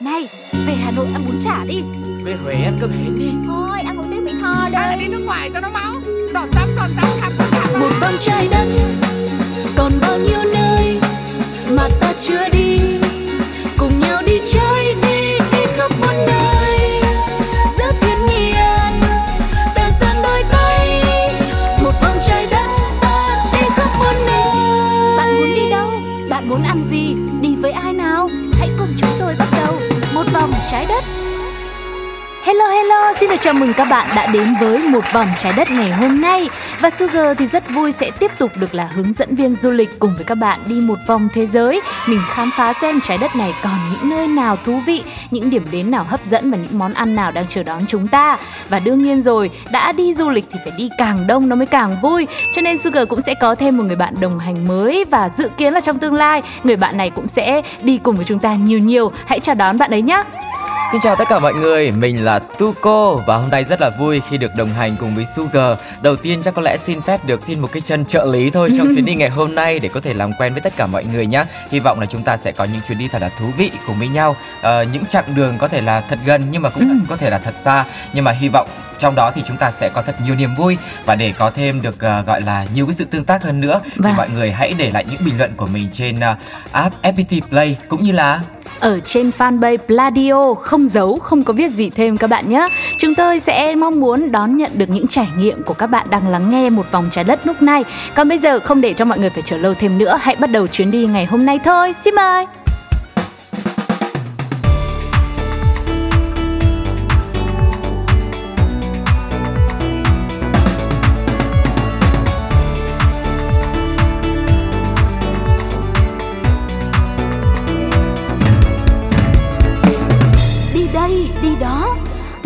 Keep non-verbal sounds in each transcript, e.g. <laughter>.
Này, về Hà Nội ăn bún chả đi. Về Huế ăn cơm hến đi. Thôi ăn hủ tiếu Mỹ Tho Hay là đi nước ngoài cho nó máu. Giọt tắm giọt tắm khắp tất cả một vòng trái đất còn bao nhiêu nơi mà ta chưa đi xin được chào mừng các bạn đã đến với một vòng trái đất ngày hôm nay. Và Sugar thì rất vui sẽ tiếp tục được là hướng dẫn viên du lịch cùng với các bạn đi một vòng thế giới. Mình khám phá xem trái đất này còn những nơi nào thú vị, những điểm đến nào hấp dẫn và những món ăn nào đang chờ đón chúng ta. Và đương nhiên rồi, đã đi du lịch thì phải đi càng đông nó mới càng vui. Cho nên Sugar cũng sẽ có thêm một người bạn đồng hành mới Và dự kiến là trong tương lai, người bạn này cũng sẽ đi cùng với chúng ta nhiều nhiều. Hãy chào đón bạn ấy nhé Xin chào tất cả mọi người, mình là Tuko và hôm nay rất là vui khi được đồng hành cùng với Sugar. Đầu tiên chắc có lẽ xin phép được xin một cái chân trợ lý thôi trong chuyến đi ngày hôm nay để có thể làm quen với tất cả mọi người nhé. Hy vọng là chúng ta sẽ có những chuyến đi thật là thú vị cùng với nhau. Ờ, những chặng đường có thể là thật gần nhưng mà cũng có thể là thật xa. Nhưng mà hy vọng trong đó thì chúng ta sẽ có thật nhiều niềm vui và để có thêm được ờ, gọi là nhiều cái sự tương tác hơn nữa thì Vâng. mọi người hãy để lại những bình luận của mình trên ờ, app FPT Play cũng như là ở trên fanpage Pladio, không giấu, không có viết gì thêm các bạn nhé. Chúng tôi sẽ mong muốn đón nhận được những trải nghiệm của các bạn đang lắng nghe một vòng trái đất lúc này còn bây giờ không để cho mọi người phải chờ lâu thêm nữa, hãy bắt đầu chuyến đi ngày hôm nay thôi. Xin mời!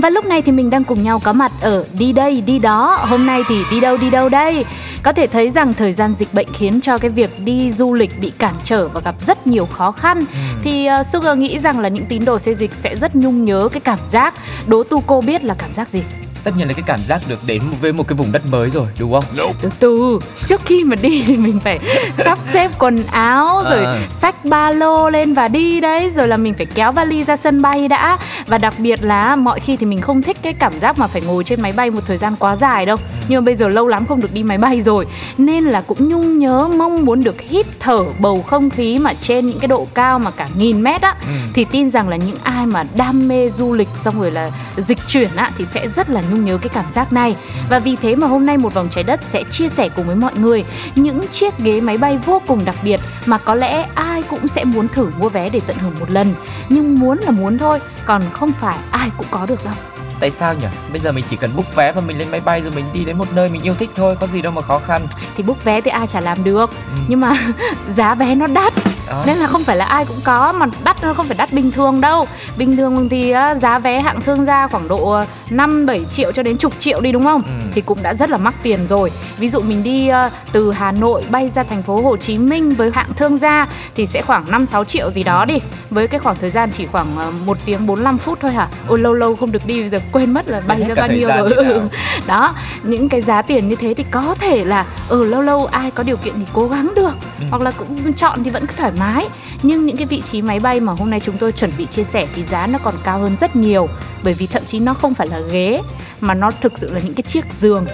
Và lúc này thì mình đang cùng nhau có mặt ở đi đây đi đó. Hôm nay thì đi đâu đi đâu đây? Có thể thấy rằng thời gian dịch bệnh khiến cho cái việc đi du lịch bị cản trở và gặp rất nhiều khó khăn. Thì uh, Sugar nghĩ rằng là những tín đồ xây dịch sẽ rất nhung nhớ cái cảm giác. Đố tu cô biết là cảm giác gì tất nhiên là cái cảm giác được đến với một cái vùng đất mới rồi đúng không? từ từ trước khi mà đi thì mình phải <laughs> sắp xếp quần áo rồi À. xách ba lô lên và đi đấy rồi là mình phải kéo vali ra sân bay đã. Và đặc biệt là mọi khi thì mình không thích cái cảm giác mà phải ngồi trên máy bay một thời gian quá dài đâu. Nhưng mà bây giờ lâu lắm không được đi máy bay rồi. Nên là cũng nhung nhớ mong muốn được hít thở bầu không khí mà trên những cái độ cao mà cả nghìn mét á. Thì tin rằng là những ai mà đam mê du lịch xong rồi là dịch chuyển á thì sẽ rất là nhung nhớ cái cảm giác này. Và vì thế mà hôm nay một vòng trái đất sẽ chia sẻ cùng với mọi người những chiếc ghế máy bay vô cùng đặc biệt mà có lẽ ai cũng sẽ muốn thử mua vé để tận hưởng một lần. Nhưng muốn là muốn thôi còn không phải ai cũng có được đâu. Tại sao nhỉ? Bây giờ mình chỉ cần book vé và mình lên máy bay rồi mình đi đến một nơi mình yêu thích thôi, có gì đâu mà khó khăn. thì book vé thì ai chả làm được. Nhưng mà <laughs> giá vé nó đắt Đó. nên là không phải là ai cũng có mà đắt nó không phải đắt bình thường đâu bình thường thì á, giá vé hạng thương gia khoảng độ 5 7 triệu cho đến chục triệu đi đúng không Ừ. thì cũng đã rất là mắc tiền rồi ví dụ mình đi ờ, từ Hà Nội bay ra thành phố Hồ Chí Minh với hạng thương gia thì sẽ khoảng 5 6 triệu gì đó đi với cái khoảng thời gian chỉ khoảng ờ, 1 tiếng 45 phút thôi hả ôi lâu lâu không được đi bây giờ quên mất là bay ra bao nhiêu rồi. Ừ. <laughs> đó những cái giá tiền như thế thì có thể là ở lâu lâu ai có điều kiện thì cố gắng được Ừ. hoặc là cũng chọn thì vẫn cứ thoải mái nhưng những cái vị trí máy bay mà hôm nay chúng tôi chuẩn bị chia sẻ thì giá nó còn cao hơn rất nhiều bởi vì thậm chí nó không phải là ghế mà nó thực sự là những cái chiếc giường.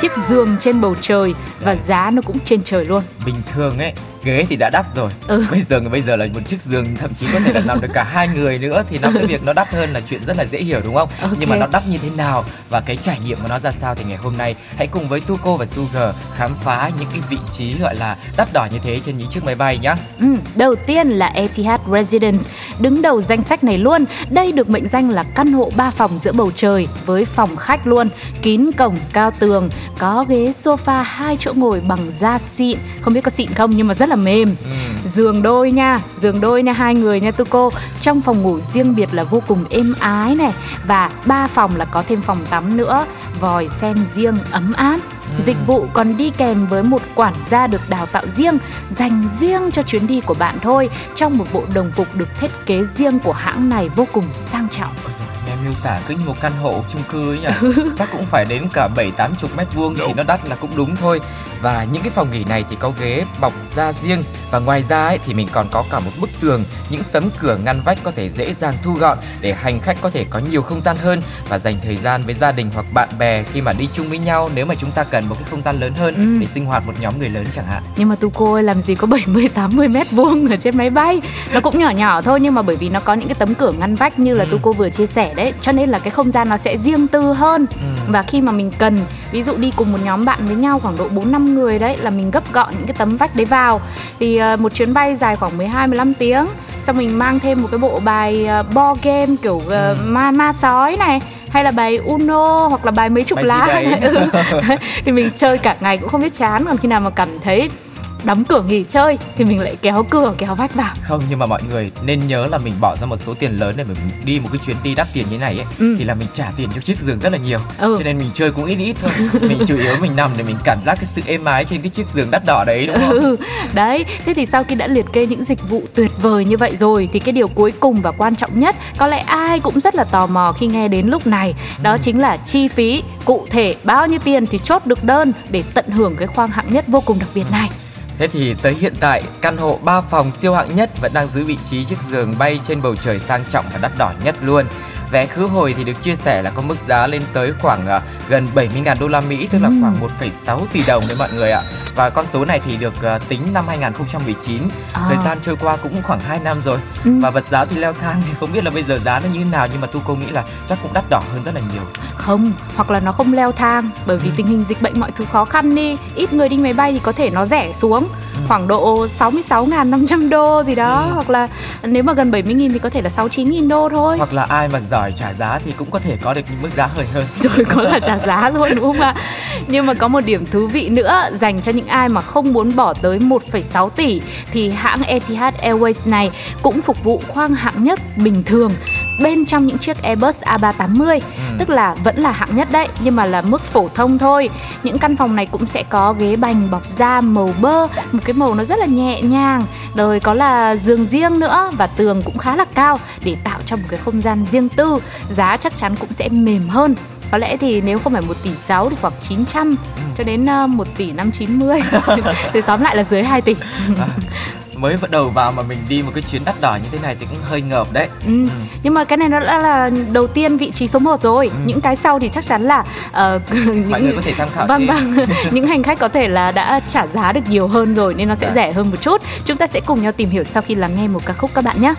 Chiếc giường trên bầu trời và giá nó cũng trên trời luôn. Bình thường ấy, ghế thì đã đắt rồi. Ừ. Bây giờ bây giờ là một chiếc giường thậm chí có thể là nằm được cả hai người nữa thì nó cái việc nó đắt hơn là chuyện rất là dễ hiểu đúng không? Ok. Nhưng mà nó đắt như thế nào và cái trải nghiệm của nó ra sao thì ngày hôm nay hãy cùng với Tuko và Sugar khám phá những cái vị trí gọi là đắt đỏ như thế trên những chiếc máy bay nhá. Ừ, đầu tiên là Etihad Residence, đứng đầu danh sách này luôn. Đây được mệnh danh là căn hộ 3 phòng giữa bầu trời với phòng khách luôn, kín cổng cao tường, có ghế sofa hai chỗ ngồi bằng da xịn, không biết có xịn không nhưng mà rất là mềm. Ừ. Giường đôi nha, giường đôi nha hai người nha tu cô. Trong phòng ngủ riêng biệt là vô cùng êm ái này và ba phòng là có thêm phòng tắm nữa, vòi sen riêng ấm áp. Dịch vụ còn đi kèm với một quản gia được đào tạo riêng, dành riêng cho chuyến đi của bạn thôi, trong một bộ đồng phục được thiết kế riêng của hãng này vô cùng sang trọng. Miêu tả cứ như một căn hộ chung cư ấy nhỉ? <laughs> Chắc cũng phải đến cả bảy tám chục mét vuông thì nó đắt là cũng đúng thôi. Và những cái phòng nghỉ này thì có ghế bọc da riêng. Và ngoài ra ấy, thì mình còn có cả một bức tường những tấm cửa ngăn vách có thể dễ dàng thu gọn để hành khách có thể có nhiều không gian hơn và dành thời gian với gia đình hoặc bạn bè khi mà đi chung với nhau nếu mà chúng ta cần một cái không gian lớn hơn Ừ. để sinh hoạt một nhóm người lớn chẳng hạn. nhưng mà tu cô ơi làm gì có 70 80 mét vuông ở trên máy bay? Nó cũng nhỏ nhỏ thôi nhưng mà bởi vì nó có những cái tấm cửa ngăn vách như là tu cô vừa chia sẻ đấy cho nên là cái không gian nó sẽ riêng tư hơn. Và khi mà mình cần ví dụ đi cùng một nhóm bạn với nhau khoảng độ 4 5 người đấy là mình gấp gọn những cái tấm vách đấy vào. Thì ờ, một chuyến bay dài khoảng 12 15 tiếng xong mình mang thêm một cái bộ bài ờ, board game kiểu ờ, ma ma sói này hay là bài Uno hoặc là bài mấy chục Bài lá ừ. <laughs> Thì mình chơi cả ngày cũng không biết chán còn khi nào mà cảm thấy đóng cửa nghỉ chơi thì mình lại kéo cửa kéo vách vào Không nhưng mà mọi người nên nhớ là mình bỏ ra một số tiền lớn để mình đi một cái chuyến đi đắt tiền như này ấy Ừ. thì là mình trả tiền cho chiếc giường rất là nhiều. Ừ. Cho nên mình chơi cũng ít ít thôi. mình chủ yếu mình nằm để mình cảm giác cái sự êm ái trên cái chiếc giường đắt đỏ đấy đúng không? Ừ, đấy thế thì sau khi đã liệt kê những dịch vụ tuyệt vời như vậy rồi thì cái điều cuối cùng và quan trọng nhất có lẽ ai cũng rất là tò mò khi nghe đến lúc này đó chính là chi phí cụ thể bao nhiêu tiền thì chốt được đơn để tận hưởng cái khoang hạng nhất vô cùng đặc biệt này Thế thì tới hiện tại, căn hộ 3 phòng siêu hạng nhất vẫn đang giữ vị trí chiếc giường bay trên bầu trời sang trọng và đắt đỏ nhất luôn. Vé khứ hồi thì được chia sẻ là có mức giá lên tới khoảng à, gần 70.000 đô la Mỹ, tức là Ừ. khoảng 1,6 tỷ đồng đấy mọi người ạ. Và con số này thì được à, tính năm 2019. À. Thời gian trôi qua cũng khoảng 2 năm rồi. Ừ. Và vật giá thì leo thang thì không biết là bây giờ giá nó như thế nào nhưng mà tu cô nghĩ là chắc cũng đắt đỏ hơn rất là nhiều. không hoặc là nó không leo thang bởi vì tình hình dịch bệnh mọi thứ khó khăn đi ít người đi máy bay thì có thể nó rẻ xuống khoảng độ 66.500 đô gì đó Ừ. hoặc là nếu mà gần 70.000 thì có thể là 69.000 đô thôi Hoặc là ai mà giỏi trả giá thì cũng có thể có được những mức giá hời hơn. <laughs> rồi có cả trả giá luôn đúng không ạ nhưng mà có một điểm thú vị nữa dành cho những ai mà không muốn bỏ tới 1,6 tỷ thì hãng Etihad Airways này cũng phục vụ khoang hạng nhất bình thường bên trong những chiếc Airbus A380 tức là vẫn là hạng nhất đấy nhưng mà là mức phổ thông thôi. Những căn phòng này cũng sẽ có ghế bành bọc da màu bơ một cái màu nó rất là nhẹ nhàng. Rồi có là giường riêng nữa và tường cũng khá là cao để tạo cho một cái không gian riêng tư. Giá chắc chắn cũng sẽ mềm hơn. Có lẽ thì nếu không phải 1 tỷ 6 thì khoảng 900 cho đến uh, 1 tỷ 590 <laughs> thì tóm lại là dưới 2 tỷ mới bắt đầu vào mà mình đi một cái chuyến đắt đỏ như thế này thì cũng hơi ngợp đấy Ừ. Nhưng mà cái này nó đã là đầu tiên vị trí số 1 rồi. Những cái sau thì chắc chắn là ờ, những <laughs> mọi người có thể tham khảo Vâng thêm. vâng, <laughs> những hành khách có thể là đã trả giá được nhiều hơn rồi nên nó sẽ Dạ. rẻ hơn một chút. Chúng ta sẽ cùng nhau tìm hiểu sau khi lắng nghe một ca khúc các bạn nhé.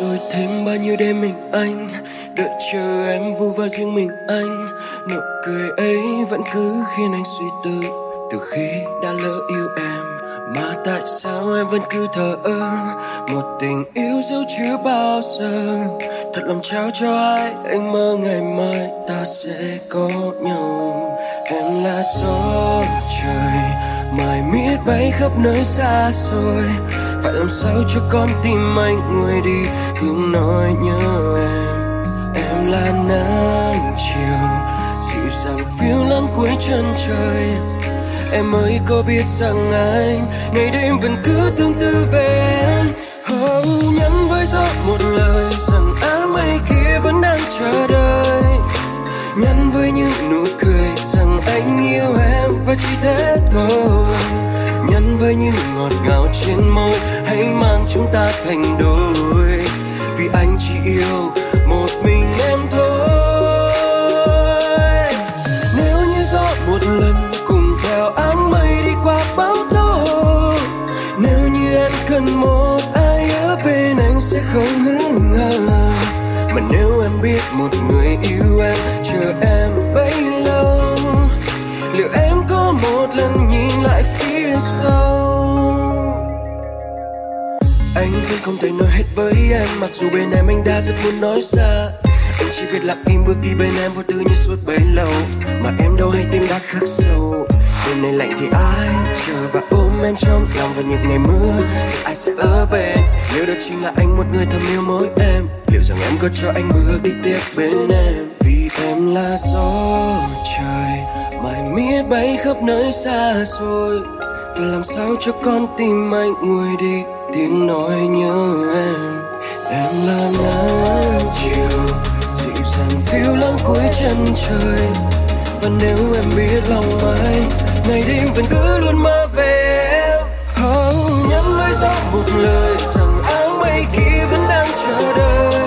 Rồi thêm bao nhiêu đêm mình anh, Đợi chờ em vu vơ riêng mình anh. Nụ cười ấy vẫn cứ khiến anh suy tư. Từ khi đã lỡ yêu em, Mà tại sao em vẫn cứ thờ ơ? Một tình yêu dấu chưa bao giờ? Thật lòng trao cho ai Anh mơ ngày mai? Ta sẽ có nhau. Em là gió trời Mãi miết bay khắp nơi xa xôi phải làm sao cho con tim anh nguôi đi? Hướng nói nhớ em em là nắng chiều. Dịu dàng phiêu lãng cuối chân trời. Em ơi có biết rằng anh ngày đêm vẫn cứ tương tư về em. Oh, nhắn với gió một lời rằng áng mây kia vẫn đang chờ đợi. Nhắn với những nụ cười rằng anh yêu em và chỉ thế thôi. Nhắn với những ngọt ngào trên môi hãy mang chúng ta thành đôi. Vì anh chỉ yêu một mình em thôi. Nếu như gió một lần cùng theo áng mây đi qua bão tố, nếu như em cần một ai ở bên anh sẽ không ngừng ngờ mà nếu em biết một người yêu với em. Mặc dù bên em anh đã rất muốn nói ra anh chỉ biết lặng im bước đi bên em, vô tư như suốt bấy lâu. Mà em đâu hay tim đã khắc sâu, đêm nay lạnh thì ai chờ? Và ôm em trong lòng vào những ngày mưa thì ai sẽ ở bên? Nếu đó chính là anh, một người thầm yêu mỗi em, liệu rằng em có cho anh bước đi tiếp bên em? Vì em là gió trời mãi miết bay khắp nơi xa xôi, và làm sao cho con tim anh nguôi đi? Tiếng nói nhớ em em là nắng chiều. Dịu dàng phiêu lãng cuối chân trời. Và nếu em biết lòng anh ngày đêm vẫn cứ luôn mơ về em. Không nhắn lối gió một lời rằng áng mây kia vẫn đang chờ đợi.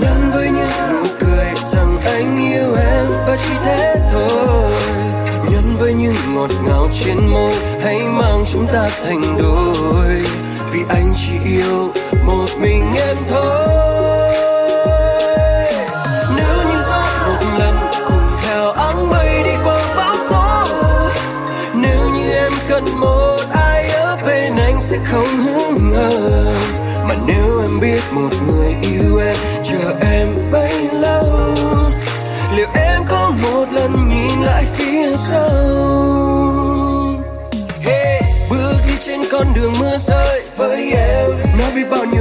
Nhắn với những nụ cười rằng anh yêu em và chỉ thế thôi. Nhắn với những ngọt ngào trên môi, hãy mang chúng ta thành đôi anh chỉ yêu một mình em thôi.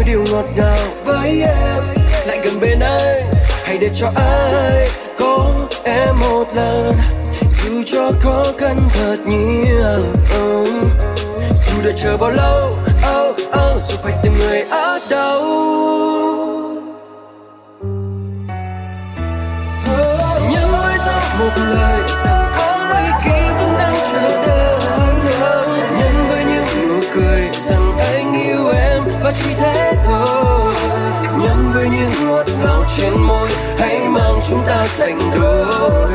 Biết điều ngọt ngào với em. Lại gần bên anh hãy để cho ai có em một lần. Dù cho khó khăn thật nhiều. Dù đợi chờ bao lâu oh, oh, dù phải tìm người ở đâu. Nhớ lối ra một lời chúng thành đôi.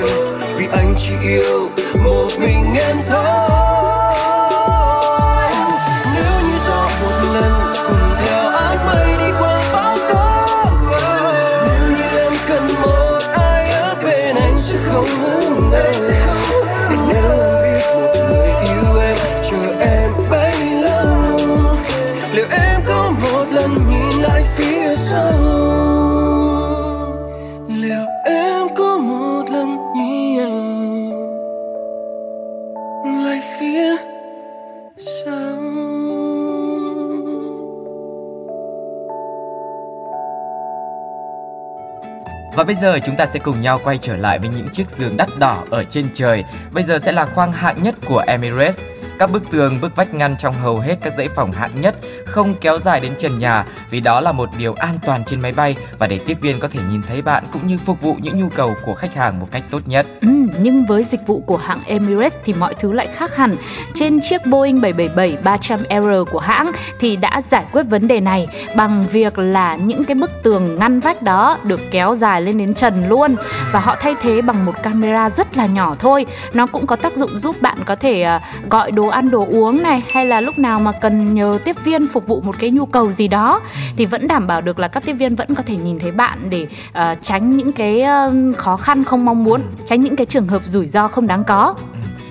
Vì anh chỉ yêu một mình em thôi. Bây giờ chúng ta sẽ cùng nhau quay trở lại với những chiếc giường đắt đỏ ở trên trời. Bây giờ sẽ là khoang hạng nhất của Emirates. Các bức tường, bức vách ngăn trong hầu hết các dãy phòng hạng nhất không kéo dài đến trần nhà vì đó là một điều an toàn trên máy bay và để tiếp viên có thể nhìn thấy bạn cũng như phục vụ những nhu cầu của khách hàng một cách tốt nhất. Ừ, nhưng với dịch vụ của hãng Emirates thì mọi thứ lại khác hẳn. Trên chiếc Boeing 777-300ER của hãng thì đã giải quyết vấn đề này bằng việc là những cái bức tường ngăn vách đó được kéo dài lên đến trần luôn và họ thay thế bằng một camera rất là nhỏ thôi. Nó cũng có tác dụng giúp bạn có thể ờ, gọi đồ ăn đồ uống này hay là lúc nào mà cần nhờ tiếp viên phục vụ một cái nhu cầu gì đó thì vẫn đảm bảo được là các tiếp viên vẫn có thể nhìn thấy bạn để uh, tránh những cái uh, khó khăn không mong muốn, tránh những cái trường hợp rủi ro không đáng có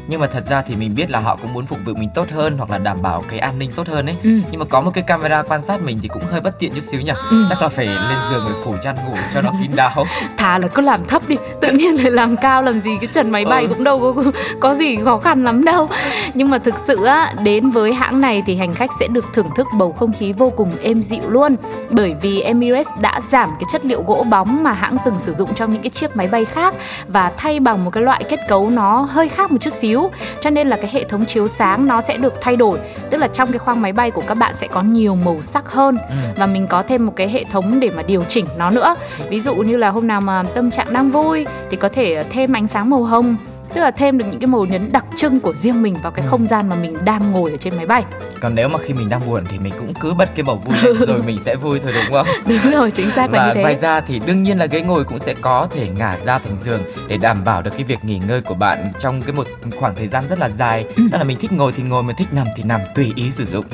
nhưng mà thật ra thì mình biết là họ cũng muốn phục vụ mình tốt hơn hoặc là đảm bảo cái an ninh tốt hơn ấy Ừ. nhưng mà có một cái camera quan sát mình thì cũng hơi bất tiện chút xíu nhỉ Ừ. chắc là phải lên giường rồi phủ chăn ngủ cho nó kín đáo <laughs> thà là cứ làm thấp đi tự nhiên lại làm cao làm gì cái trần máy bay Ừ. cũng đâu có có gì khó khăn lắm đâu nhưng mà thực sự á đến với hãng này thì hành khách sẽ được thưởng thức bầu không khí vô cùng êm dịu luôn bởi vì Emirates đã giảm cái chất liệu gỗ bóng mà hãng từng sử dụng trong những cái chiếc máy bay khác và thay bằng một cái loại kết cấu nó hơi khác một chút xíu cho nên là cái hệ thống chiếu sáng nó sẽ được thay đổi. Tức là trong cái khoang máy bay của các bạn sẽ có nhiều màu sắc hơn Ừ. và mình có thêm một cái hệ thống để mà điều chỉnh nó nữa. Ví dụ như là hôm nào mà tâm trạng đang vui thì có thể thêm ánh sáng màu hồng tức là thêm được những cái màu nhấn đặc trưng của riêng mình vào cái không gian mà mình đang ngồi ở trên máy bay. Còn nếu mà khi mình đang buồn thì mình cũng cứ bật cái bầu vui lên <laughs> rồi mình sẽ vui thôi đúng không? Đúng rồi chính xác là và như thế. ngoài ra thì đương nhiên là ghế ngồi cũng sẽ có thể ngả ra thành giường để đảm bảo được cái việc nghỉ ngơi của bạn trong cái một khoảng thời gian rất là dài. Ừ. đó là mình thích ngồi thì ngồi mình thích nằm thì nằm tùy ý sử dụng.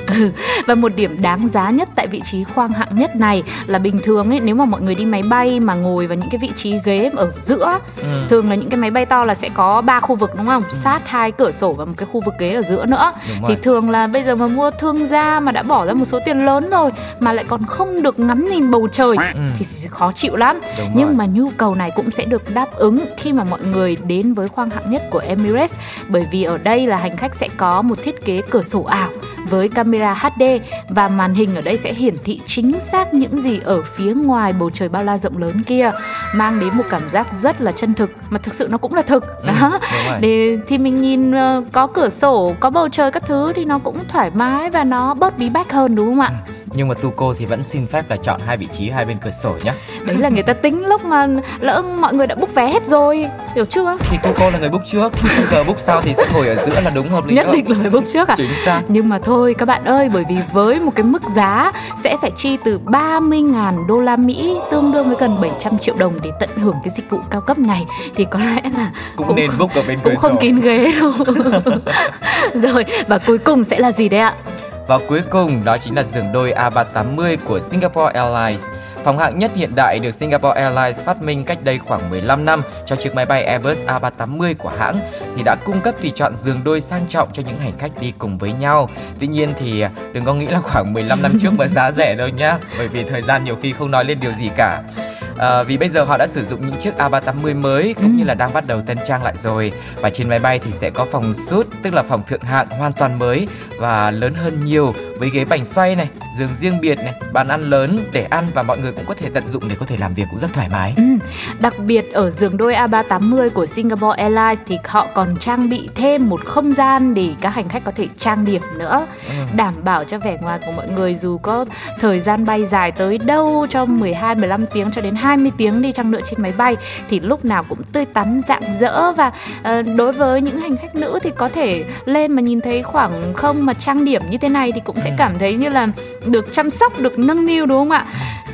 Và một điểm đáng giá nhất tại vị trí khoang hạng nhất này là bình thường ấy nếu mà mọi người đi máy bay mà ngồi vào những cái vị trí ghế ở giữa Ừ. thường là những cái máy bay to là sẽ có ba khu vực đúng không? Sát hai cửa sổ và một cái khu vực ghế ở giữa nữa. Thì thường là bây giờ mà mua thương gia mà đã bỏ ra một số tiền lớn rồi mà lại còn không được ngắm nhìn bầu trời Ừ. thì khó chịu lắm. Đúng nhưng rồi. mà nhu cầu này cũng sẽ được đáp ứng khi mà mọi người đến với khoang hạng nhất của Emirates. Bởi vì ở đây là hành khách sẽ có một thiết kế cửa sổ ảo với camera HD và màn hình ở đây sẽ hiển thị chính xác những gì ở phía ngoài bầu trời bao la rộng lớn kia mang đến một cảm giác rất là chân thực. Mà thực sự nó cũng là thực. Đó. rồi. Để thì mình nhìn ờ, có cửa sổ có bầu trời các thứ thì nó cũng thoải mái và nó bớt bí bách hơn đúng không ạ Nhưng mà Tuco thì vẫn xin phép là chọn hai vị trí hai bên cửa sổ nhé. đấy là người ta tính lúc mà lỡ mọi người đã book vé hết rồi. Hiểu chưa? Thì Tuco là người book trước, giờ book sau thì sẽ ngồi ở giữa là đúng hợp lý nhất định là phải book trước à Chính xác. nhưng mà thôi các bạn ơi bởi vì với một cái mức giá sẽ phải chi từ 30.000 đô la Mỹ tương đương với gần 700 triệu đồng để tận hưởng cái dịch vụ cao cấp này thì có lẽ là Cũng, nên book ở bên cửa cũng không sổ. kín ghế đâu. <laughs> Rồi và cuối cùng sẽ là gì đấy ạ và cuối cùng đó chính là giường đôi A380 của Singapore Airlines. Phòng hạng nhất hiện đại được Singapore Airlines phát minh cách đây khoảng 15 năm cho chiếc máy bay Airbus A380 của hãng thì đã cung cấp tùy chọn giường đôi sang trọng cho những hành khách đi cùng với nhau. Tuy nhiên thì đừng có nghĩ là khoảng 15 năm trước mà giá rẻ đâu nhá, bởi vì thời gian nhiều khi không nói lên điều gì cả. À, vì bây giờ họ đã sử dụng những chiếc A380 mới cũng như là đang bắt đầu tân trang lại rồi và trên máy bay thì sẽ có phòng suite tức là phòng thượng hạng hoàn toàn mới và lớn hơn nhiều với ghế bành xoay này, giường riêng biệt này, bàn ăn lớn để ăn và mọi người cũng có thể tận dụng để có thể làm việc cũng rất thoải mái. Ừ, đặc biệt ở giường đôi A380 của Singapore Airlines thì họ còn trang bị thêm một không gian để các hành khách có thể trang điểm nữa, đảm bảo cho vẻ ngoài của mọi người dù có thời gian bay dài tới đâu trong 12 15 tiếng cho đến 20 tiếng đi chăng nữa trên máy bay thì lúc nào cũng tươi tắn rạng rỡ và ờ, đối với những hành khách nữ thì có thể lên mà nhìn thấy khoảng không mà trang điểm như thế này thì cũng sẽ cảm thấy như là được chăm sóc, được nâng niu đúng không ạ?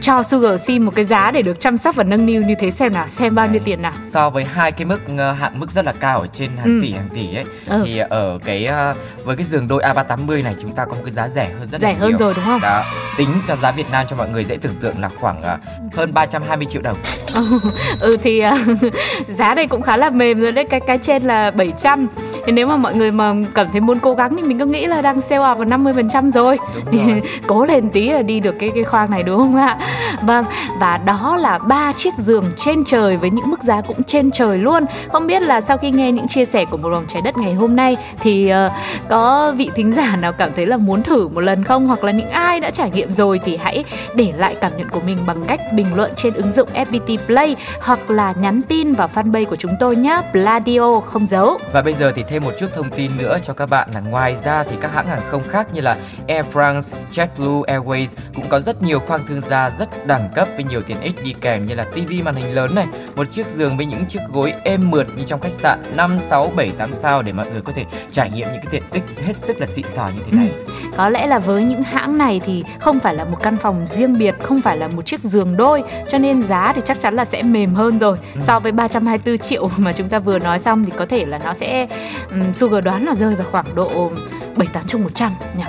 Cho Sugar xin một cái giá để được chăm sóc và nâng niu như thế xem nào, xem bao nhiêu tiền nào. So với hai cái mức ờ, hạn mức rất là cao ở trên hàng Ừ. tỷ hàng tỷ ấy Ừ. thì ở cái ờ, với cái giường đôi A380 này chúng ta có một cái giá rẻ hơn rất là Rẻ hơn nhiều. rồi đúng không? Đó, tính cho giá Việt Nam cho mọi người dễ tưởng tượng là khoảng ờ, hơn 320 triệu đồng. <laughs> ừ thì à, <laughs> giá đây cũng khá là mềm rồi đấy. Cái cái trên là 700 thì nếu mà mọi người mà cảm thấy muốn cố gắng thì mình cứ nghĩ là đang sale off vào 50% rồi. Đúng thì rồi. <laughs> cố lên tí là đi được cái cái khoang này đúng không ạ? Vâng và đó là ba chiếc giường trên trời với những mức giá cũng trên trời luôn. Không biết là sau khi nghe những chia sẻ của một vòng trái đất ngày hôm nay thì ờ, có vị thính giả nào cảm thấy là muốn thử một lần không? Hoặc là những ai đã trải nghiệm rồi thì hãy để lại cảm nhận của mình bằng cách bình luận trên ứng dụng FPT Play hoặc là nhắn tin vào fanpage của chúng tôi nhé Pladio không giấu. Và bây giờ thì thêm một chút thông tin nữa cho các bạn là ngoài ra thì các hãng hàng không khác như là Air France, JetBlue Airways cũng có rất nhiều khoang thương gia rất đẳng cấp với nhiều tiện ích đi kèm như là tivi màn hình lớn này, một chiếc giường với những chiếc gối êm mượt như trong khách sạn 5, 6, 7, 8 sao để mọi người có thể trải nghiệm những cái tiện ích hết sức là xịn sò như thế này. Có lẽ là với những hãng này thì không phải là một căn phòng riêng biệt, không phải là một chiếc giường đôi cho nên giá thì chắc chắn là sẽ mềm hơn rồi. So với 324 triệu <laughs> mà chúng ta vừa nói xong thì có thể là nó sẽ um, Sugar đoán là rơi vào khoảng độ 7 8 chung 100 nhỉ.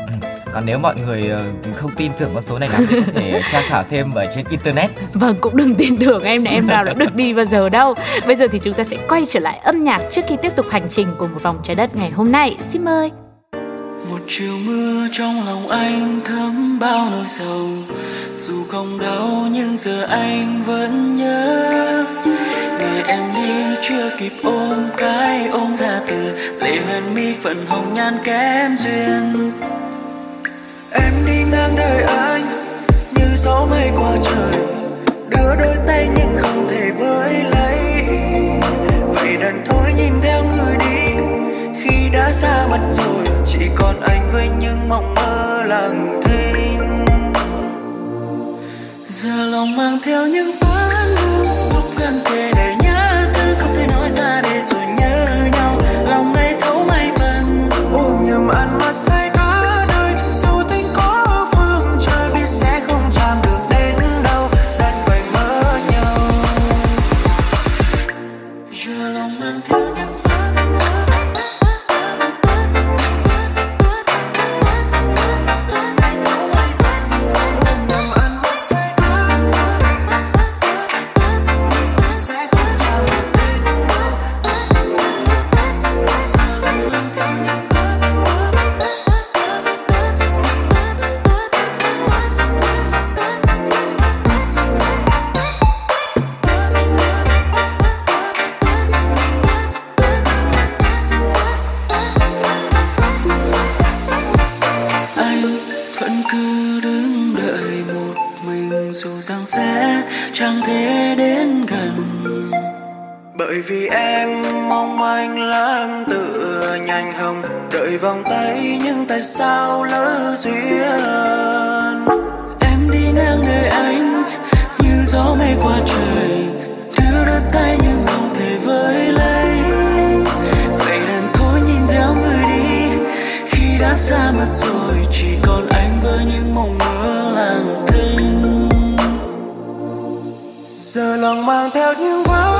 Còn nếu mọi người ờ, không tin tưởng con số này lắm thì có thể <laughs> tra khảo thêm ở trên internet. Vâng, cũng đừng tin tưởng em này, em nào đã được đi bao giờ đâu. Bây giờ thì chúng ta sẽ quay trở lại âm nhạc trước khi tiếp tục hành trình của một vòng trái đất ngày hôm nay. Xin mời. một chiều mưa trong lòng anh thấm bao nỗi sầu dù không đau nhưng giờ anh vẫn nhớ. Ngày em đi chưa kịp ôm cái ôm ra từ, lệ hoen mi phần hồng nhan kém duyên. Em đi ngang đời anh như gió mây qua trời, đưa đôi tay nhưng không thể với lấy. Vậy đành thôi nhìn theo người đi, khi đã xa mất rồi, chỉ còn anh với những mộng mơ lặng thầm giờ lòng mang theo những ván lưu lúc gần kề để nhớ tư không thể nói ra để rồi nhớ nhau. Lòng ngây thấu mấy phần, ôm nhầm ăn mắt say đến gần. Bởi vì em mong manh lắm tựa nhanh hồng đợi vòng tay nhưng tại sao lỡ duyên. Em đi ngang nơi anh như gió mây qua trời đưa đôi tay nhưng không thể với lấy. Vậy nên thôi nhìn theo người đi khi đã xa mất rồi chỉ còn anh với những mộng mơ giờ lòng mang theo những quá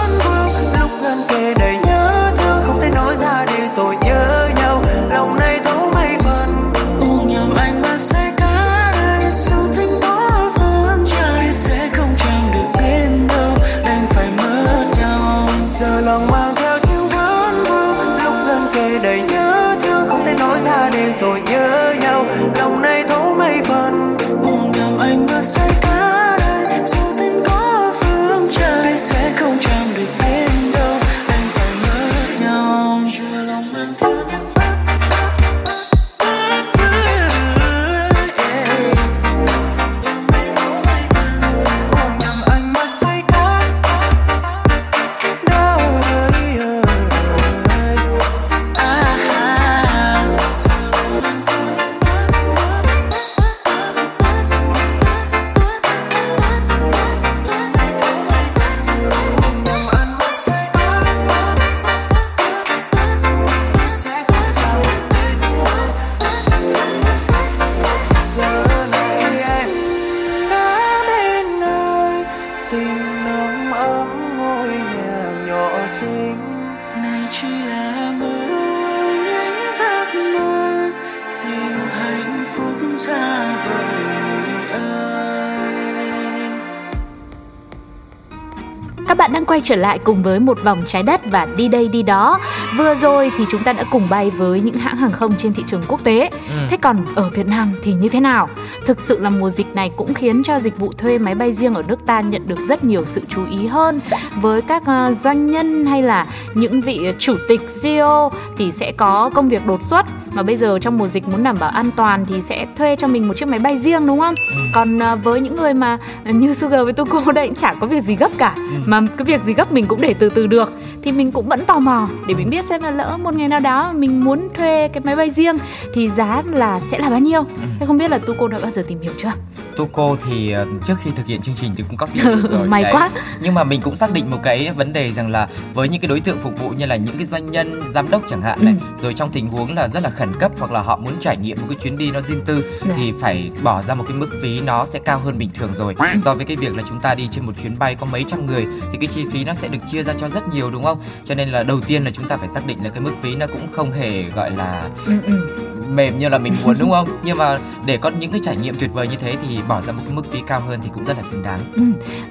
trở lại cùng với một vòng trái đất và đi đây đi đó. Vừa rồi thì chúng ta đã cùng bay với những hãng hàng không trên thị trường quốc tế. Thế còn ở Việt Nam thì như thế nào? Thực sự là mùa dịch này cũng khiến cho dịch vụ thuê máy bay riêng ở nước ta nhận được rất nhiều sự chú ý hơn. Với các ờ, doanh nhân hay là những vị chủ tịch CEO thì sẽ có công việc đột xuất mà bây giờ trong mùa dịch muốn đảm bảo an toàn thì sẽ thuê cho mình một chiếc máy bay riêng đúng không? Còn ờ, với những người mà như Sugar với Tuko <laughs> đây chẳng có việc gì gấp cả mà cái việc gì gấp mình cũng để từ từ được thì mình cũng vẫn tò mò để mình biết xem là lỡ một ngày nào đó mình muốn thuê cái máy bay riêng thì giá là sẽ là bao nhiêu. Thế không biết là Tuko đã bao giờ tìm hiểu chưa? Tuco thì ờ, trước khi thực hiện chương trình thì cũng có tìm hiểu <laughs> rồi May quá. nhưng mà mình cũng xác định một cái vấn đề rằng là với những cái đối tượng phục vụ như là những cái doanh nhân giám đốc chẳng hạn này Ừ. rồi trong tình huống là rất là khẩn cấp hoặc là họ muốn trải nghiệm một cái chuyến đi nó riêng tư Dạ. thì phải bỏ ra một cái mức phí nó sẽ cao hơn bình thường rồi so với cái việc là chúng ta đi trên một chuyến bay có mấy trăm người thì cái chi phí nó sẽ được chia ra cho rất nhiều đúng không cho nên là đầu tiên là chúng ta phải xác định là cái mức phí nó cũng không hề gọi là Ừ ừ. mềm như là mình muốn đúng không nhưng mà để có những cái trải nghiệm tuyệt vời như thế thì bỏ ra một cái mức phí cao hơn thì cũng rất là xứng đáng Ừ,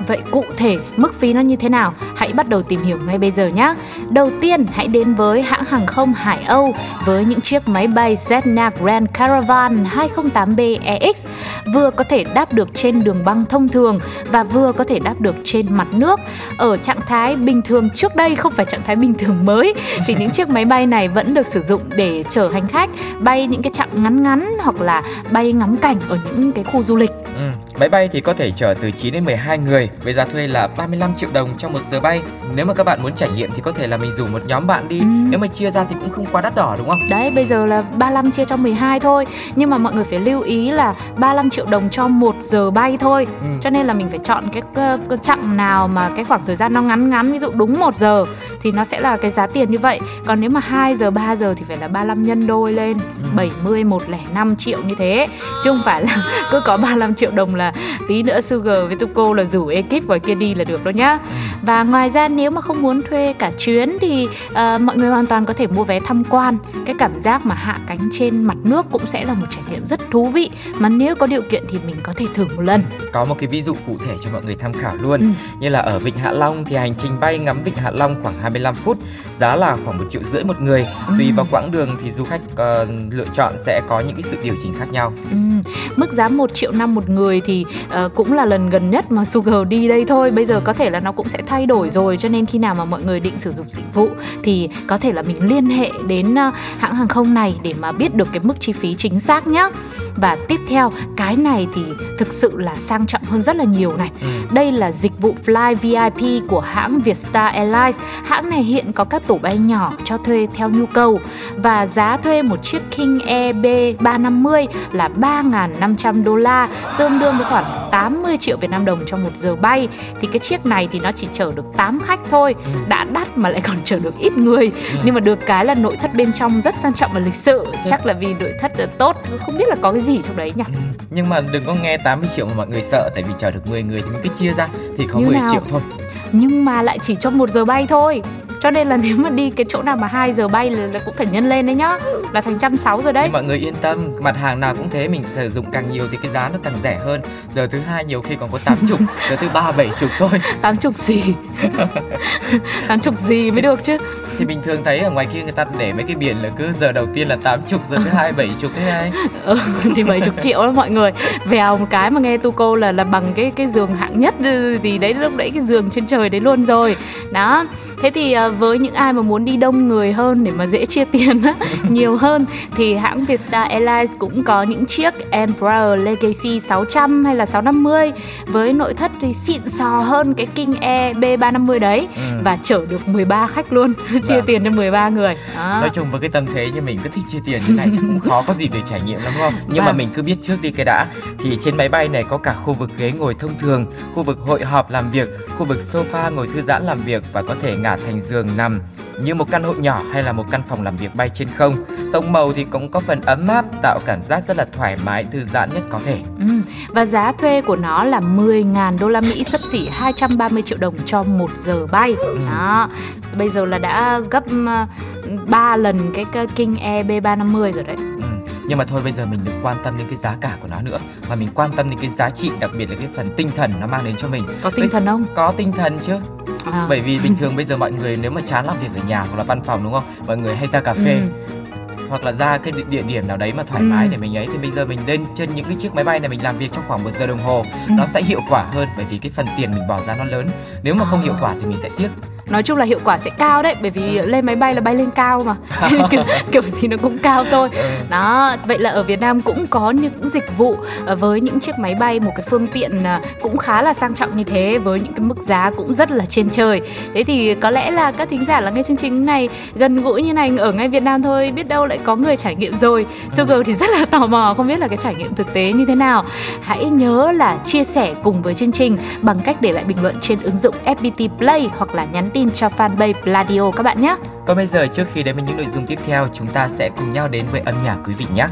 vậy cụ thể mức phí nó như thế nào? Hãy bắt đầu tìm hiểu ngay bây giờ nhé. Đầu tiên, hãy đến với hãng hàng không Hải Âu với những chiếc máy bay Cessna Grand Caravan 208B-EX vừa có thể đáp được trên đường băng thông thường và vừa có thể đáp được trên mặt nước. Ở trạng thái bình thường trước đây không phải trạng thái bình thường mới thì những chiếc máy bay này vẫn được sử dụng để chở hành khách bay những cái chặng ngắn ngắn hoặc là bay ngắm cảnh ở những cái khu du lịch. Ừ. Máy bay thì có thể chở từ 9 đến 12 người với giá thuê là 35 triệu đồng trong một giờ bay. Nếu mà các bạn muốn trải nghiệm thì có thể là mình rủ một nhóm bạn đi. Ừ. Nếu mà chia ra thì cũng không quá đắt đỏ đúng không? Đấy bây giờ là 35 chia cho 12 thôi Nhưng mà mọi người phải lưu ý là 35 triệu đồng cho một giờ bay thôi Ừ. Cho nên là mình phải chọn cái, cái, cái chặng nào mà cái khoảng thời gian nó ngắn ngắn Ví dụ đúng một giờ thì nó sẽ là cái giá tiền như vậy. Còn nếu mà 2 giờ 3 giờ thì phải là 35 nhân đôi lên. Ừ. 70 105 triệu như thế. Chứ không phải là <laughs> cứ có 35 triệu đồng là tí nữa Sugar với Tuko là rủ ekip ngoài kia đi là được đâu nhá Và ngoài ra nếu mà không muốn thuê cả chuyến thì ờ, mọi người hoàn toàn có thể mua vé tham quan cái cảm giác mà hạ cánh trên mặt nước cũng sẽ là một trải nghiệm rất thú vị mà nếu có điều kiện thì mình có thể thử một lần Có một cái ví dụ cụ thể cho mọi người tham khảo luôn. Ừ. Như là ở Vịnh Hạ Long thì hành trình bay ngắm Vịnh Hạ Long khoảng 25 phút, giá là khoảng một triệu rưỡi một người. Ừ. Tùy vào quãng đường thì du khách ờ, lựa chọn sẽ có những cái sự điều chỉnh khác nhau. ừ. mức giá 1 triệu năm một người thì ờ, cũng là lần gần nhất mà Sugar đi đây thôi bây giờ Ừ. có thể là nó cũng sẽ thay đổi rồi cho nên khi nào mà mọi người định sử dụng dịch vụ thì có thể là mình liên hệ đến ờ, hãng hàng không này để mà biết được cái mức chi phí chính xác nhé và tiếp theo cái này thì thực sự là sang trọng hơn rất là nhiều này. Ừ. đây là dịch vụ Fly VIP của hãng Vietstar Airlines. Hãng này hiện có các tổ bay nhỏ cho thuê theo nhu cầu. Và giá thuê một chiếc King Air B350 là 3.500 đô la tương đương với khoảng 80 triệu Việt Nam đồng trong một giờ bay. Thì cái chiếc này thì nó chỉ chở được 8 khách thôi. Đã đắt mà lại còn chở được ít người. Nhưng mà được cái là nội thất bên trong rất sang trọng và lịch sự. Chắc là vì nội thất tốt. Không biết là có cái gì trong đấy nhỉ? Nhưng mà đừng có nghe 80 triệu mà mọi người sợ Tại vì chở được 10 người thì mình cứ chia ra Thì có Như 10 nào? triệu thôi. Nhưng mà lại chỉ trong một giờ bay thôi cho nên là nếu mà đi cái chỗ nào mà 2 giờ bay là, là cũng phải nhân lên đấy nhá. Là thành trăm sáu rồi đấy. Nhưng mọi người yên tâm Mặt hàng nào cũng thế Mình sử dụng càng nhiều thì cái giá nó càng rẻ hơn. Giờ thứ hai nhiều khi còn có 80 <laughs> Giờ thứ ba 70 thôi. Tám chục gì? <laughs> Tám chục gì mới được chứ Thì bình thường thấy ở ngoài kia người ta để mấy cái biển là cứ giờ đầu tiên là 80 Giờ thứ hai 70 thế này. Ừ, thì bảy chục triệu đó mọi người. Vèo một cái mà nghe tu cô là là bằng cái cái giường hạng nhất ừ, thì đấy lúc đấy cái giường trên trời đấy luôn rồi. Đó. Thế thì à, với những ai mà muốn đi đông người hơn để mà dễ chia <laughs> tiền á, nhiều hơn thì hãng Vietnam Airlines cũng có những chiếc Embraer Legacy 600 hay là 650 với nội thất thì xịn sò hơn cái King Air B350 đấy Ừ. và chở được 13 khách luôn <laughs> chia Vâng. tiền cho 13 người đó. Nói chung với cái tâm thế như mình cứ thích chia tiền như này chắc cũng khó có dịp để trải nghiệm lắm không? Nhưng mà Vâng. mình cứ biết trước đi cái đã Thì trên máy bay này có cả khu vực ghế ngồi thông thường Khu vực hội họp làm việc Khu vực sofa ngồi thư giãn làm việc Và có thể ngả thành giường nằm Như một căn hộ nhỏ hay là một căn phòng làm việc bay trên không Tông màu thì cũng có phần ấm áp Tạo cảm giác rất là thoải mái thư giãn nhất có thể Ừ, và giá thuê của nó là 10.000 đô la Mỹ sấp xỉ 230 triệu đồng cho một giờ bay. Đó. Bây giờ là đã gấp 3 lần cái, King Air B350 rồi đấy. Ừ. Nhưng mà thôi bây giờ mình đừng quan tâm đến cái giá cả của nó nữa Mà mình quan tâm đến cái giá trị Đặc biệt là cái phần tinh thần nó mang đến cho mình Có tinh thần không? Có tinh thần chứ À. bởi vì bình thường bây giờ mọi người nếu mà chán làm việc ở nhà hoặc là văn phòng đúng không mọi người hay ra cà phê Ừ. hoặc là ra cái địa, điểm nào đấy mà thoải Ừ. mái để mình ấy thì bây giờ mình lên trên những cái chiếc máy bay này mình làm việc trong khoảng một giờ đồng hồ Ừ. nó sẽ hiệu quả hơn bởi vì cái phần tiền mình bỏ ra nó lớn nếu mà không hiệu quả thì mình sẽ tiếc Nói chung là hiệu quả sẽ cao đấy Bởi vì lên máy bay là bay lên cao mà. <laughs> Kiểu, kiểu gì nó cũng cao thôi. Đó, vậy là ở Việt Nam cũng có những dịch vụ ờ, Với những chiếc máy bay Một cái phương tiện ờ, cũng khá là sang trọng như thế Với những cái mức giá cũng rất là trên trời. Thế thì có lẽ là các thính giả là nghe chương trình này Gần gũi như này ở ngay Việt Nam thôi Biết đâu lại có người trải nghiệm rồi. Sugar thì rất là tò mò Không biết là cái trải nghiệm thực tế như thế nào. Hãy nhớ là chia sẻ cùng với chương trình Bằng cách để lại bình luận trên ứng dụng FPT Play Hoặc là nhắn tin cho fanpage Pladio các bạn nhé. Còn bây giờ, trước khi đến với những nội dung tiếp theo, chúng ta sẽ cùng nhau đến với âm nhạc quý vị nhé.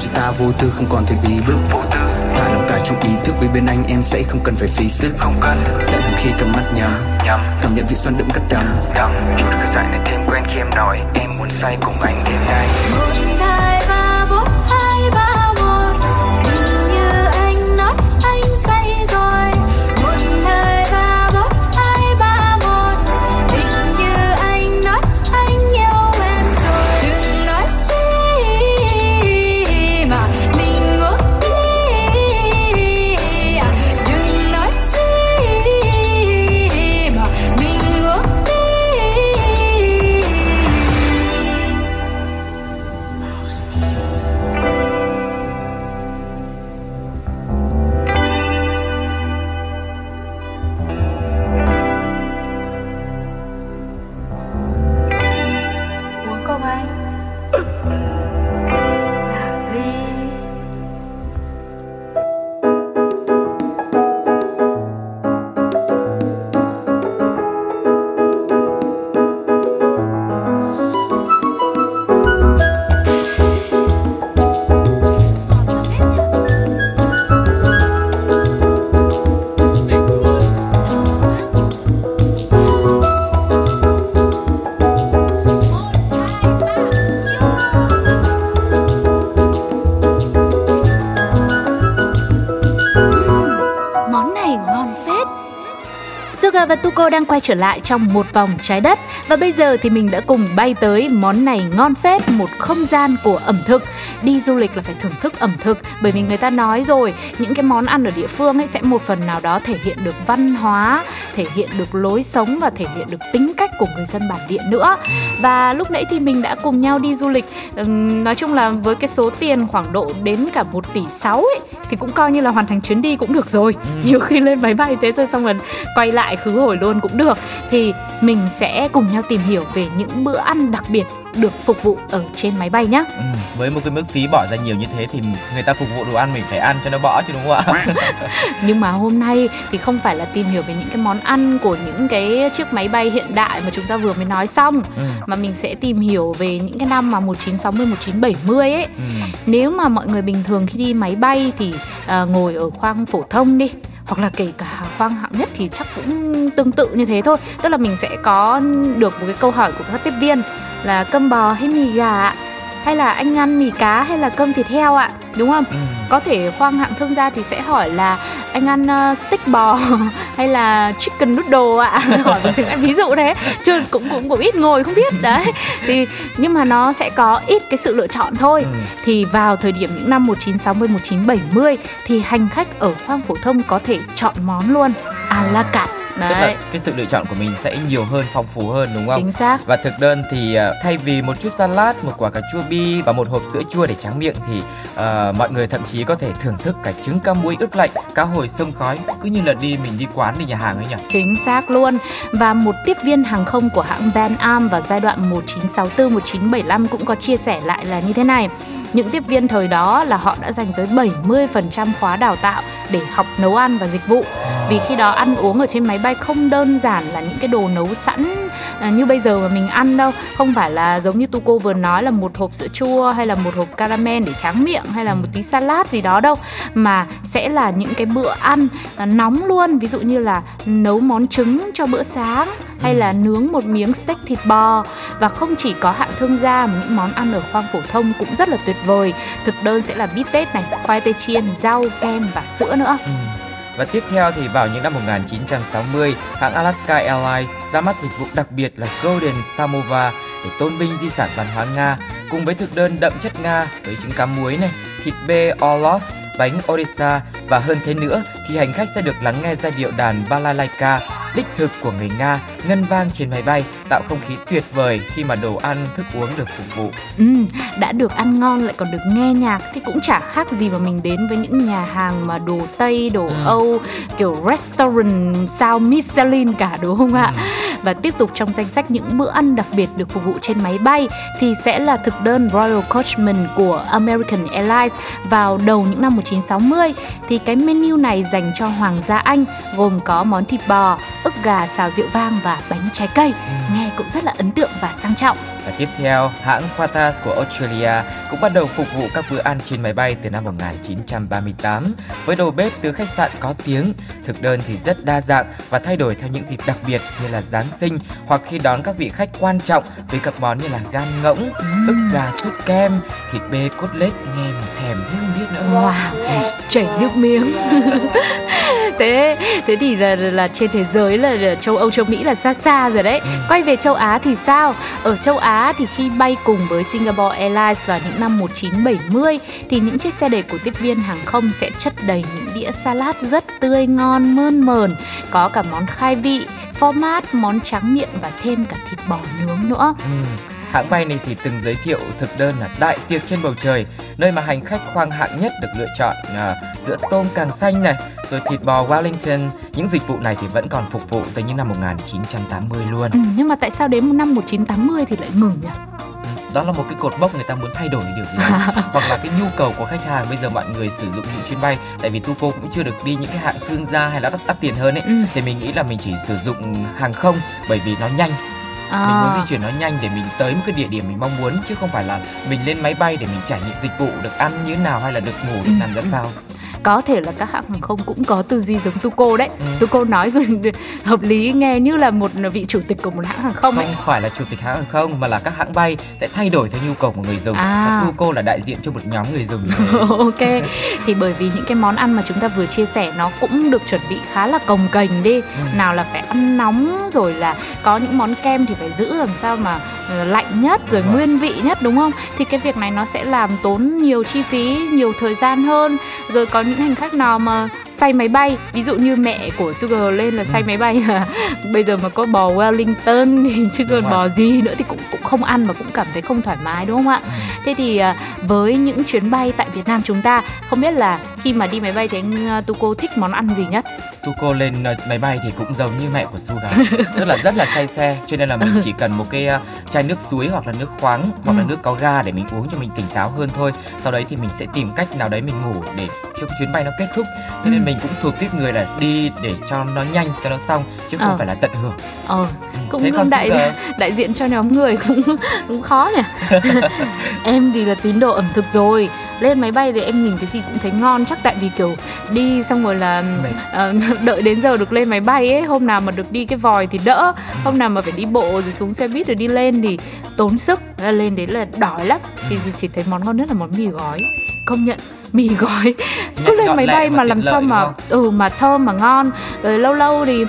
Cho ta? Vô tư không còn thể bí bức Vô tư. Thả lòng cả trong ý thức vì bên anh em sẽ không cần phải phí sức. Không cần. Tận hưởng khi cầm mắt nhắm nhắm. cảm nhận vị xoắn đậm cắt đắng. Đắm. Chút được dại này thêm quen khi em nói Em muốn say cùng anh đêm nay quay trở lại trong một vòng trái đất và bây giờ thì mình đã cùng bay tới món này ngon phết một không gian của ẩm thực. Đi du lịch là phải thưởng thức ẩm thực bởi vì người ta nói rồi những cái món ăn ở địa phương ấy sẽ một phần nào đó thể hiện được văn hóa, thể hiện được lối sống và thể hiện được tính cách của người dân bản địa nữa. Và lúc nãy thì mình đã cùng nhau đi du lịch nói chung là với cái số tiền khoảng độ đến cả 1 tỷ 6 ấy thì cũng coi như là hoàn thành chuyến đi cũng được rồi. Nhiều khi lên máy bay thế thôi xong rồi quay lại khứ hồi luôn cũng được. Thì mình sẽ cùng nhau tìm hiểu về những bữa ăn đặc biệt được phục vụ ở trên máy bay nhé. Ừ, với một cái mức phí bỏ ra nhiều như thế thì người ta phục vụ đồ ăn mình phải ăn cho nó bỏ chứ đúng không ạ? <laughs> Nhưng mà hôm nay thì không phải là tìm hiểu về những cái món ăn của những cái chiếc máy bay hiện đại mà chúng ta vừa mới nói xong Ừ. mà mình sẽ tìm hiểu về những cái năm mà 1960 1970 ấy. Ừ. Nếu mà mọi người bình thường khi đi máy bay thì à, ngồi ở khoang phổ thông đi hoặc là kể cả khoang hạng nhất thì chắc cũng tương tự như thế thôi. Tức là mình sẽ có được một cái câu hỏi của các tiếp viên là cơm bò hay mì gà ạ? Hay là anh ăn mì cá hay là cơm thịt heo ạ? Đúng không? Ừ. có thể khoang hạng thương gia thì sẽ hỏi là anh ăn uh, steak bò <laughs> hay là chicken noodle ạ? <laughs> Hỏi tiếng Anh ví dụ thế chứ cũng cũng cũng ít ngồi không biết. Đấy. Thì nhưng mà nó sẽ có ít cái sự lựa chọn thôi. Ừ. thì vào thời điểm những năm 1960 1970 thì hành khách ở khoang phổ thông có thể chọn món luôn à la carte Tức là đấy cái sự lựa chọn của mình sẽ nhiều hơn, phong phú hơn đúng không? chính xác Và thực đơn thì ờ, thay vì một chút salad, một quả cà chua bi và một hộp sữa chua để tráng miệng thì ờ, mọi người thậm chí có thể thưởng thức cả trứng ca muối ướp lạnh, cá hồi sông khói, cứ như là đi mình đi quán đi nhà hàng ấy nhỉ. Chính xác luôn. Và một tiếp viên hàng không của hãng Van Am vào giai đoạn 1964-1975 cũng có chia sẻ lại là như thế này. Những tiếp viên thời đó là họ đã dành tới 70% khóa đào tạo để học nấu ăn và dịch vụ. Vì khi đó ăn uống ở trên máy bay không đơn giản là những cái đồ nấu sẵn à, như bây giờ mà mình ăn đâu. Không phải là giống như Tuco vừa nói là một hộp sữa chua hay là một hộp caramel để tráng miệng hay là một tí salad gì đó đâu. Mà sẽ là những cái bữa ăn à, nóng luôn. Ví dụ như là nấu món trứng cho bữa sáng hay là nướng một miếng steak thịt bò và không chỉ có hạng thương gia mà những món ăn ở khoang phổ thông cũng rất là tuyệt vời. Thực đơn sẽ là bít tết này khoai tây chiên rau kem và sữa nữa. Ừ. Và tiếp theo thì vào những năm 1960, hãng Alaska Airlines ra mắt dịch vụ đặc biệt là Golden Samovar để tôn vinh di sản văn hóa Nga cùng với thực đơn đậm chất Nga với trứng cá muối này, thịt bê Orlov, bánh Odessa và hơn thế nữa thì hành khách sẽ được lắng nghe giai điệu đàn balalaika đích thực của người Nga ngân vang trên máy bay tạo không khí tuyệt vời khi mà đồ ăn thức uống được phục vụ. ừ, đã được ăn ngon lại còn được nghe nhạc thì cũng chả khác gì mà mình đến với những nhà hàng mà đồ tây đồ Ừ. âu kiểu restaurant sao Michelin cả đúng không ạ và tiếp tục trong danh sách những bữa ăn đặc biệt được phục vụ trên máy bay thì sẽ là thực đơn Royal Coachman của American Airlines vào đầu những năm 1960 thì cái menu này dành cho hoàng gia Anh gồm có món thịt bò, ức gà xào rượu vang và bánh trái cây. Nghe cũng rất là ấn tượng và sang trọng. Và tiếp theo, hãng Qantas của Australia cũng bắt đầu phục vụ các bữa ăn trên máy bay từ năm 1938 với đầu bếp từ khách sạn có tiếng. Thực đơn thì rất đa dạng và thay đổi theo những dịp đặc biệt như là Giáng sinh hoặc khi đón các vị khách quan trọng với các món như là gan ngỗng, ức gà sốt kem, thịt bê cốt lết nghe mà thèm thế không biết nữa. Wow, chảy nước miếng. <laughs> thế thế thì là, là trên thế giới là, là châu Âu châu Mỹ là xa xa rồi đấy. Quay về châu Á thì sao? Ở châu Á thì khi bay cùng với Singapore Airlines vào những năm 1970 thì những chiếc xe đẩy của tiếp viên hàng không sẽ chất đầy những đĩa salad rất tươi ngon mơn mờn, có cả món khai vị, format, món tráng miệng và thêm cả thịt bò nướng nữa. Ừ. Hãng bay này thì từng giới thiệu thực đơn là đại tiệc trên bầu trời, nơi mà hành khách khoang hạng nhất được lựa chọn à, giữa tôm càng xanh này, rồi thịt bò Wellington. Những dịch vụ này thì vẫn còn phục vụ tới những năm 1980 luôn. Ừ, nhưng mà tại sao đến năm 1980 thì lại ngừng nhỉ? Đó là một cái cột mốc người ta muốn thay đổi điều gì <laughs> hoặc là cái nhu cầu của khách hàng bây giờ mọi người sử dụng những chuyến bay tại vì Tuco cũng chưa được đi những cái hạng thương gia hay là đắt, đắt tiền hơn ấy Ừ. thì mình nghĩ là mình chỉ sử dụng hàng không bởi vì nó nhanh À. mình muốn di chuyển nó nhanh để mình tới một cái địa điểm mình mong muốn chứ không phải là mình lên máy bay để mình trải nghiệm dịch vụ được ăn như thế nào hay là được ngủ được Ừ, nằm ra ừ. sao có thể là các hãng hàng không cũng có tư duy giống Tuco đấy. Tuco nói <laughs> hợp lý nghe như là một vị chủ tịch của một hãng hàng không ấy. Không phải là chủ tịch hãng hàng không mà là các hãng bay sẽ thay đổi theo nhu cầu của người dùng. À. và Tuco là đại diện cho một nhóm người dùng. <laughs> Ok. Thì bởi vì những cái món ăn mà chúng ta vừa chia sẻ nó cũng được chuẩn bị khá là cồng kềnh đi. Nào là phải ăn nóng rồi là có những món kem thì phải giữ làm sao mà lạnh nhất rồi Vâng. nguyên vị nhất đúng không? Thì cái việc này nó sẽ làm tốn nhiều chi phí nhiều thời gian hơn. Rồi có những hành khách nào mà say máy bay ví dụ như mẹ của Sugar lên là say máy bay là <laughs> bây giờ mà có bò Wellington thì <laughs> chứ còn bò gì nữa thì cũng cũng không ăn và cũng cảm thấy không thoải mái đúng không ạ? Thế thì à, với những chuyến bay tại Việt Nam chúng ta không biết là khi mà đi máy bay thì anh à, Tuco thích món ăn gì nhất Tuco lên ờ, máy bay thì cũng giống như mẹ của Suga <laughs> tức là rất là say xe cho nên là mình chỉ cần một cái ờ, chai nước suối hoặc là nước khoáng hoặc là Ừ. nước có ga để mình uống cho mình tỉnh táo hơn thôi sau đấy thì mình sẽ tìm cách nào đấy mình ngủ để cho cái chuyến bay nó kết thúc cho nên Ừ. mình cũng thuộc tiếp người là đi để cho nó nhanh cho nó xong chứ không Ờ. phải là tận hưởng ờ Ừ. cũng Thế luôn đại <laughs> đại diện cho nhóm người cũng cũng khó nhỉ <laughs> em thì là tín đồ ẩm thực rồi lên máy bay thì em nhìn cái gì cũng thấy ngon chắc tại vì kiểu đi xong rồi là ờ, <laughs> đợi đến giờ được lên máy bay ấy hôm nào mà được đi cái vòi thì đỡ hôm nào mà phải đi bộ rồi xuống xe buýt rồi đi lên thì tốn sức Là lên đấy là đói lắm. Thì chỉ thấy món ngon nhất là món mì gói công nhận <laughs> mì gói. Cứ lên máy bay mà làm sao mà ừ mà thơm mà ngon. Rồi lâu lâu thì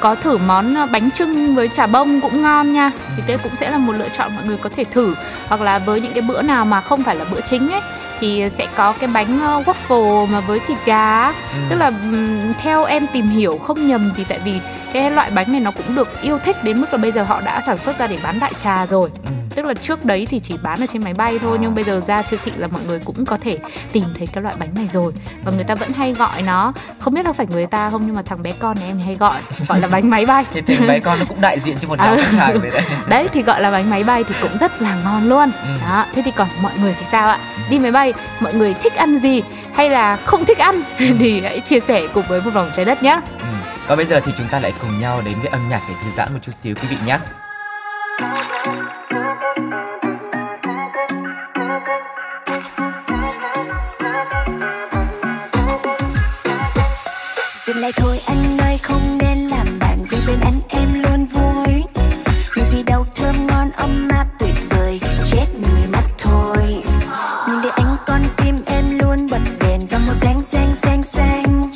có thử món ờ, bánh trưng với chả bông cũng ngon nha thì đây cũng sẽ là một lựa chọn mọi người có thể thử hoặc là với những cái bữa nào mà không phải là bữa chính ấy thì sẽ có cái bánh ờ, waffle mà với thịt gà Ừ. tức là ừm, theo em tìm hiểu không nhầm thì tại vì cái loại bánh này nó cũng được yêu thích đến mức là bây giờ họ đã sản xuất ra để bán đại trà rồi Ừ. tức là trước đấy thì chỉ bán ở trên máy bay thôi nhưng bây giờ ra siêu thị là mọi người cũng có thể tìm thấy cái loại bánh này rồi. Và người ta vẫn hay gọi nó không biết là phải người ta không nhưng mà thằng bé con này em hay gọi gọi là bánh máy bay. Thì thì bé con nó cũng đại diện cho một nhóm khách hàng đấy đấy. <laughs> Đấy thì gọi là bánh máy bay thì cũng rất là ngon luôn. Ừ. đó thế thì còn mọi người thì sao ạ? Đi máy bay mọi người thích ăn gì hay là không thích ăn <laughs> thì hãy chia sẻ cùng với một vòng trái đất nhé ừ. còn bây giờ thì chúng ta lại cùng nhau đến với âm nhạc để thư giãn một chút xíu quý vị nhé lại thôi, anh ơi, không nên làm bạn vì bên anh, em luôn vui. Người gì đâu thơm ngon, ấm áp, tuyệt vời, chết người mất thôi. Nhìn để anh con tim em luôn bật đèn trong một sáng xanh xanh xanh.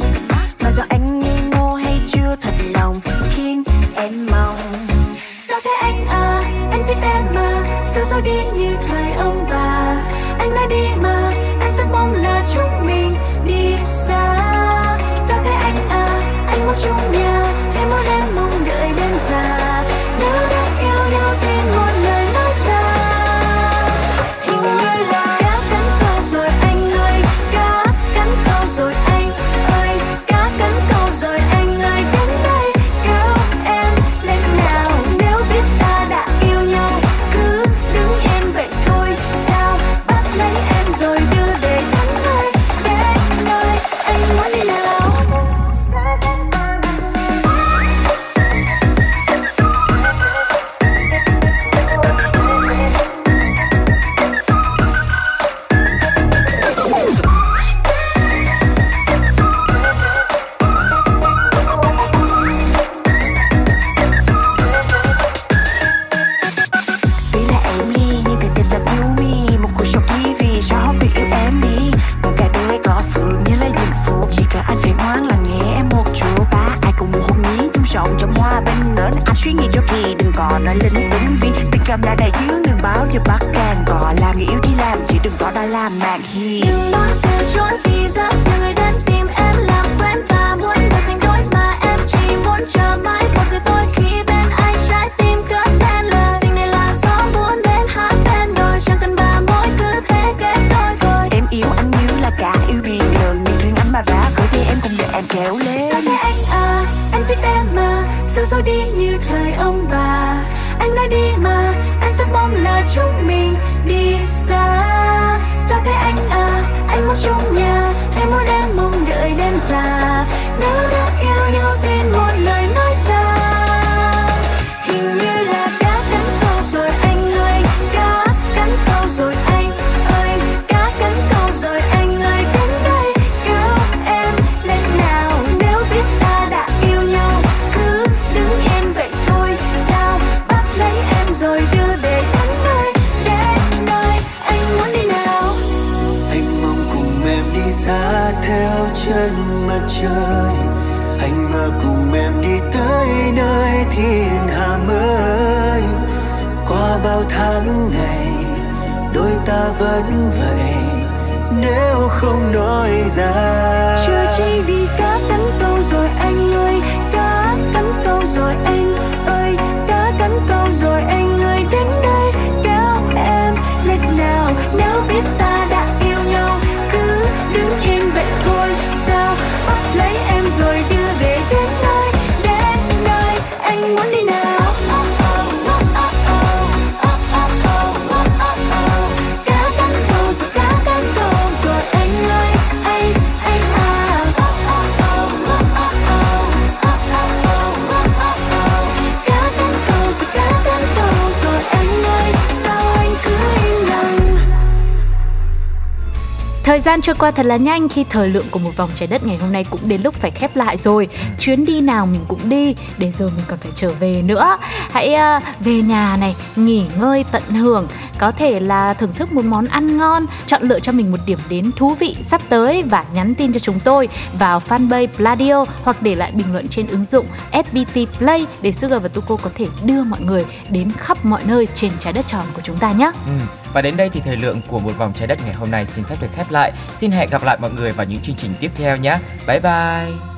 Mà do anh nghi ngô hay chưa thật lòng, khiến em mong. Sao thế anh à? Anh biết em mà. Sao sao đi như thời ông bà? Anh nói đi mà, anh rất mong là chúng Thời gian trôi qua thật là nhanh khi thời lượng của một vòng trái đất ngày hôm nay cũng đến lúc phải khép lại rồi. Chuyến đi nào mình cũng đi, để rồi mình còn phải trở về nữa. Hãy uh, về nhà này, nghỉ ngơi tận hưởng, có thể là thưởng thức một món ăn ngon, chọn lựa cho mình một điểm đến thú vị sắp tới và nhắn tin cho chúng tôi vào fanpage Pladio hoặc để lại bình luận trên ứng dụng FPT Play để Sugar và Tuko có thể đưa mọi người đến khắp mọi nơi trên trái đất tròn của chúng ta nhé. Ừ. Và đến đây thì thời lượng của một vòng trái đất ngày hôm nay xin phép được khép lại. Xin hẹn gặp lại mọi người vào những chương trình tiếp theo nhé. Bye bye.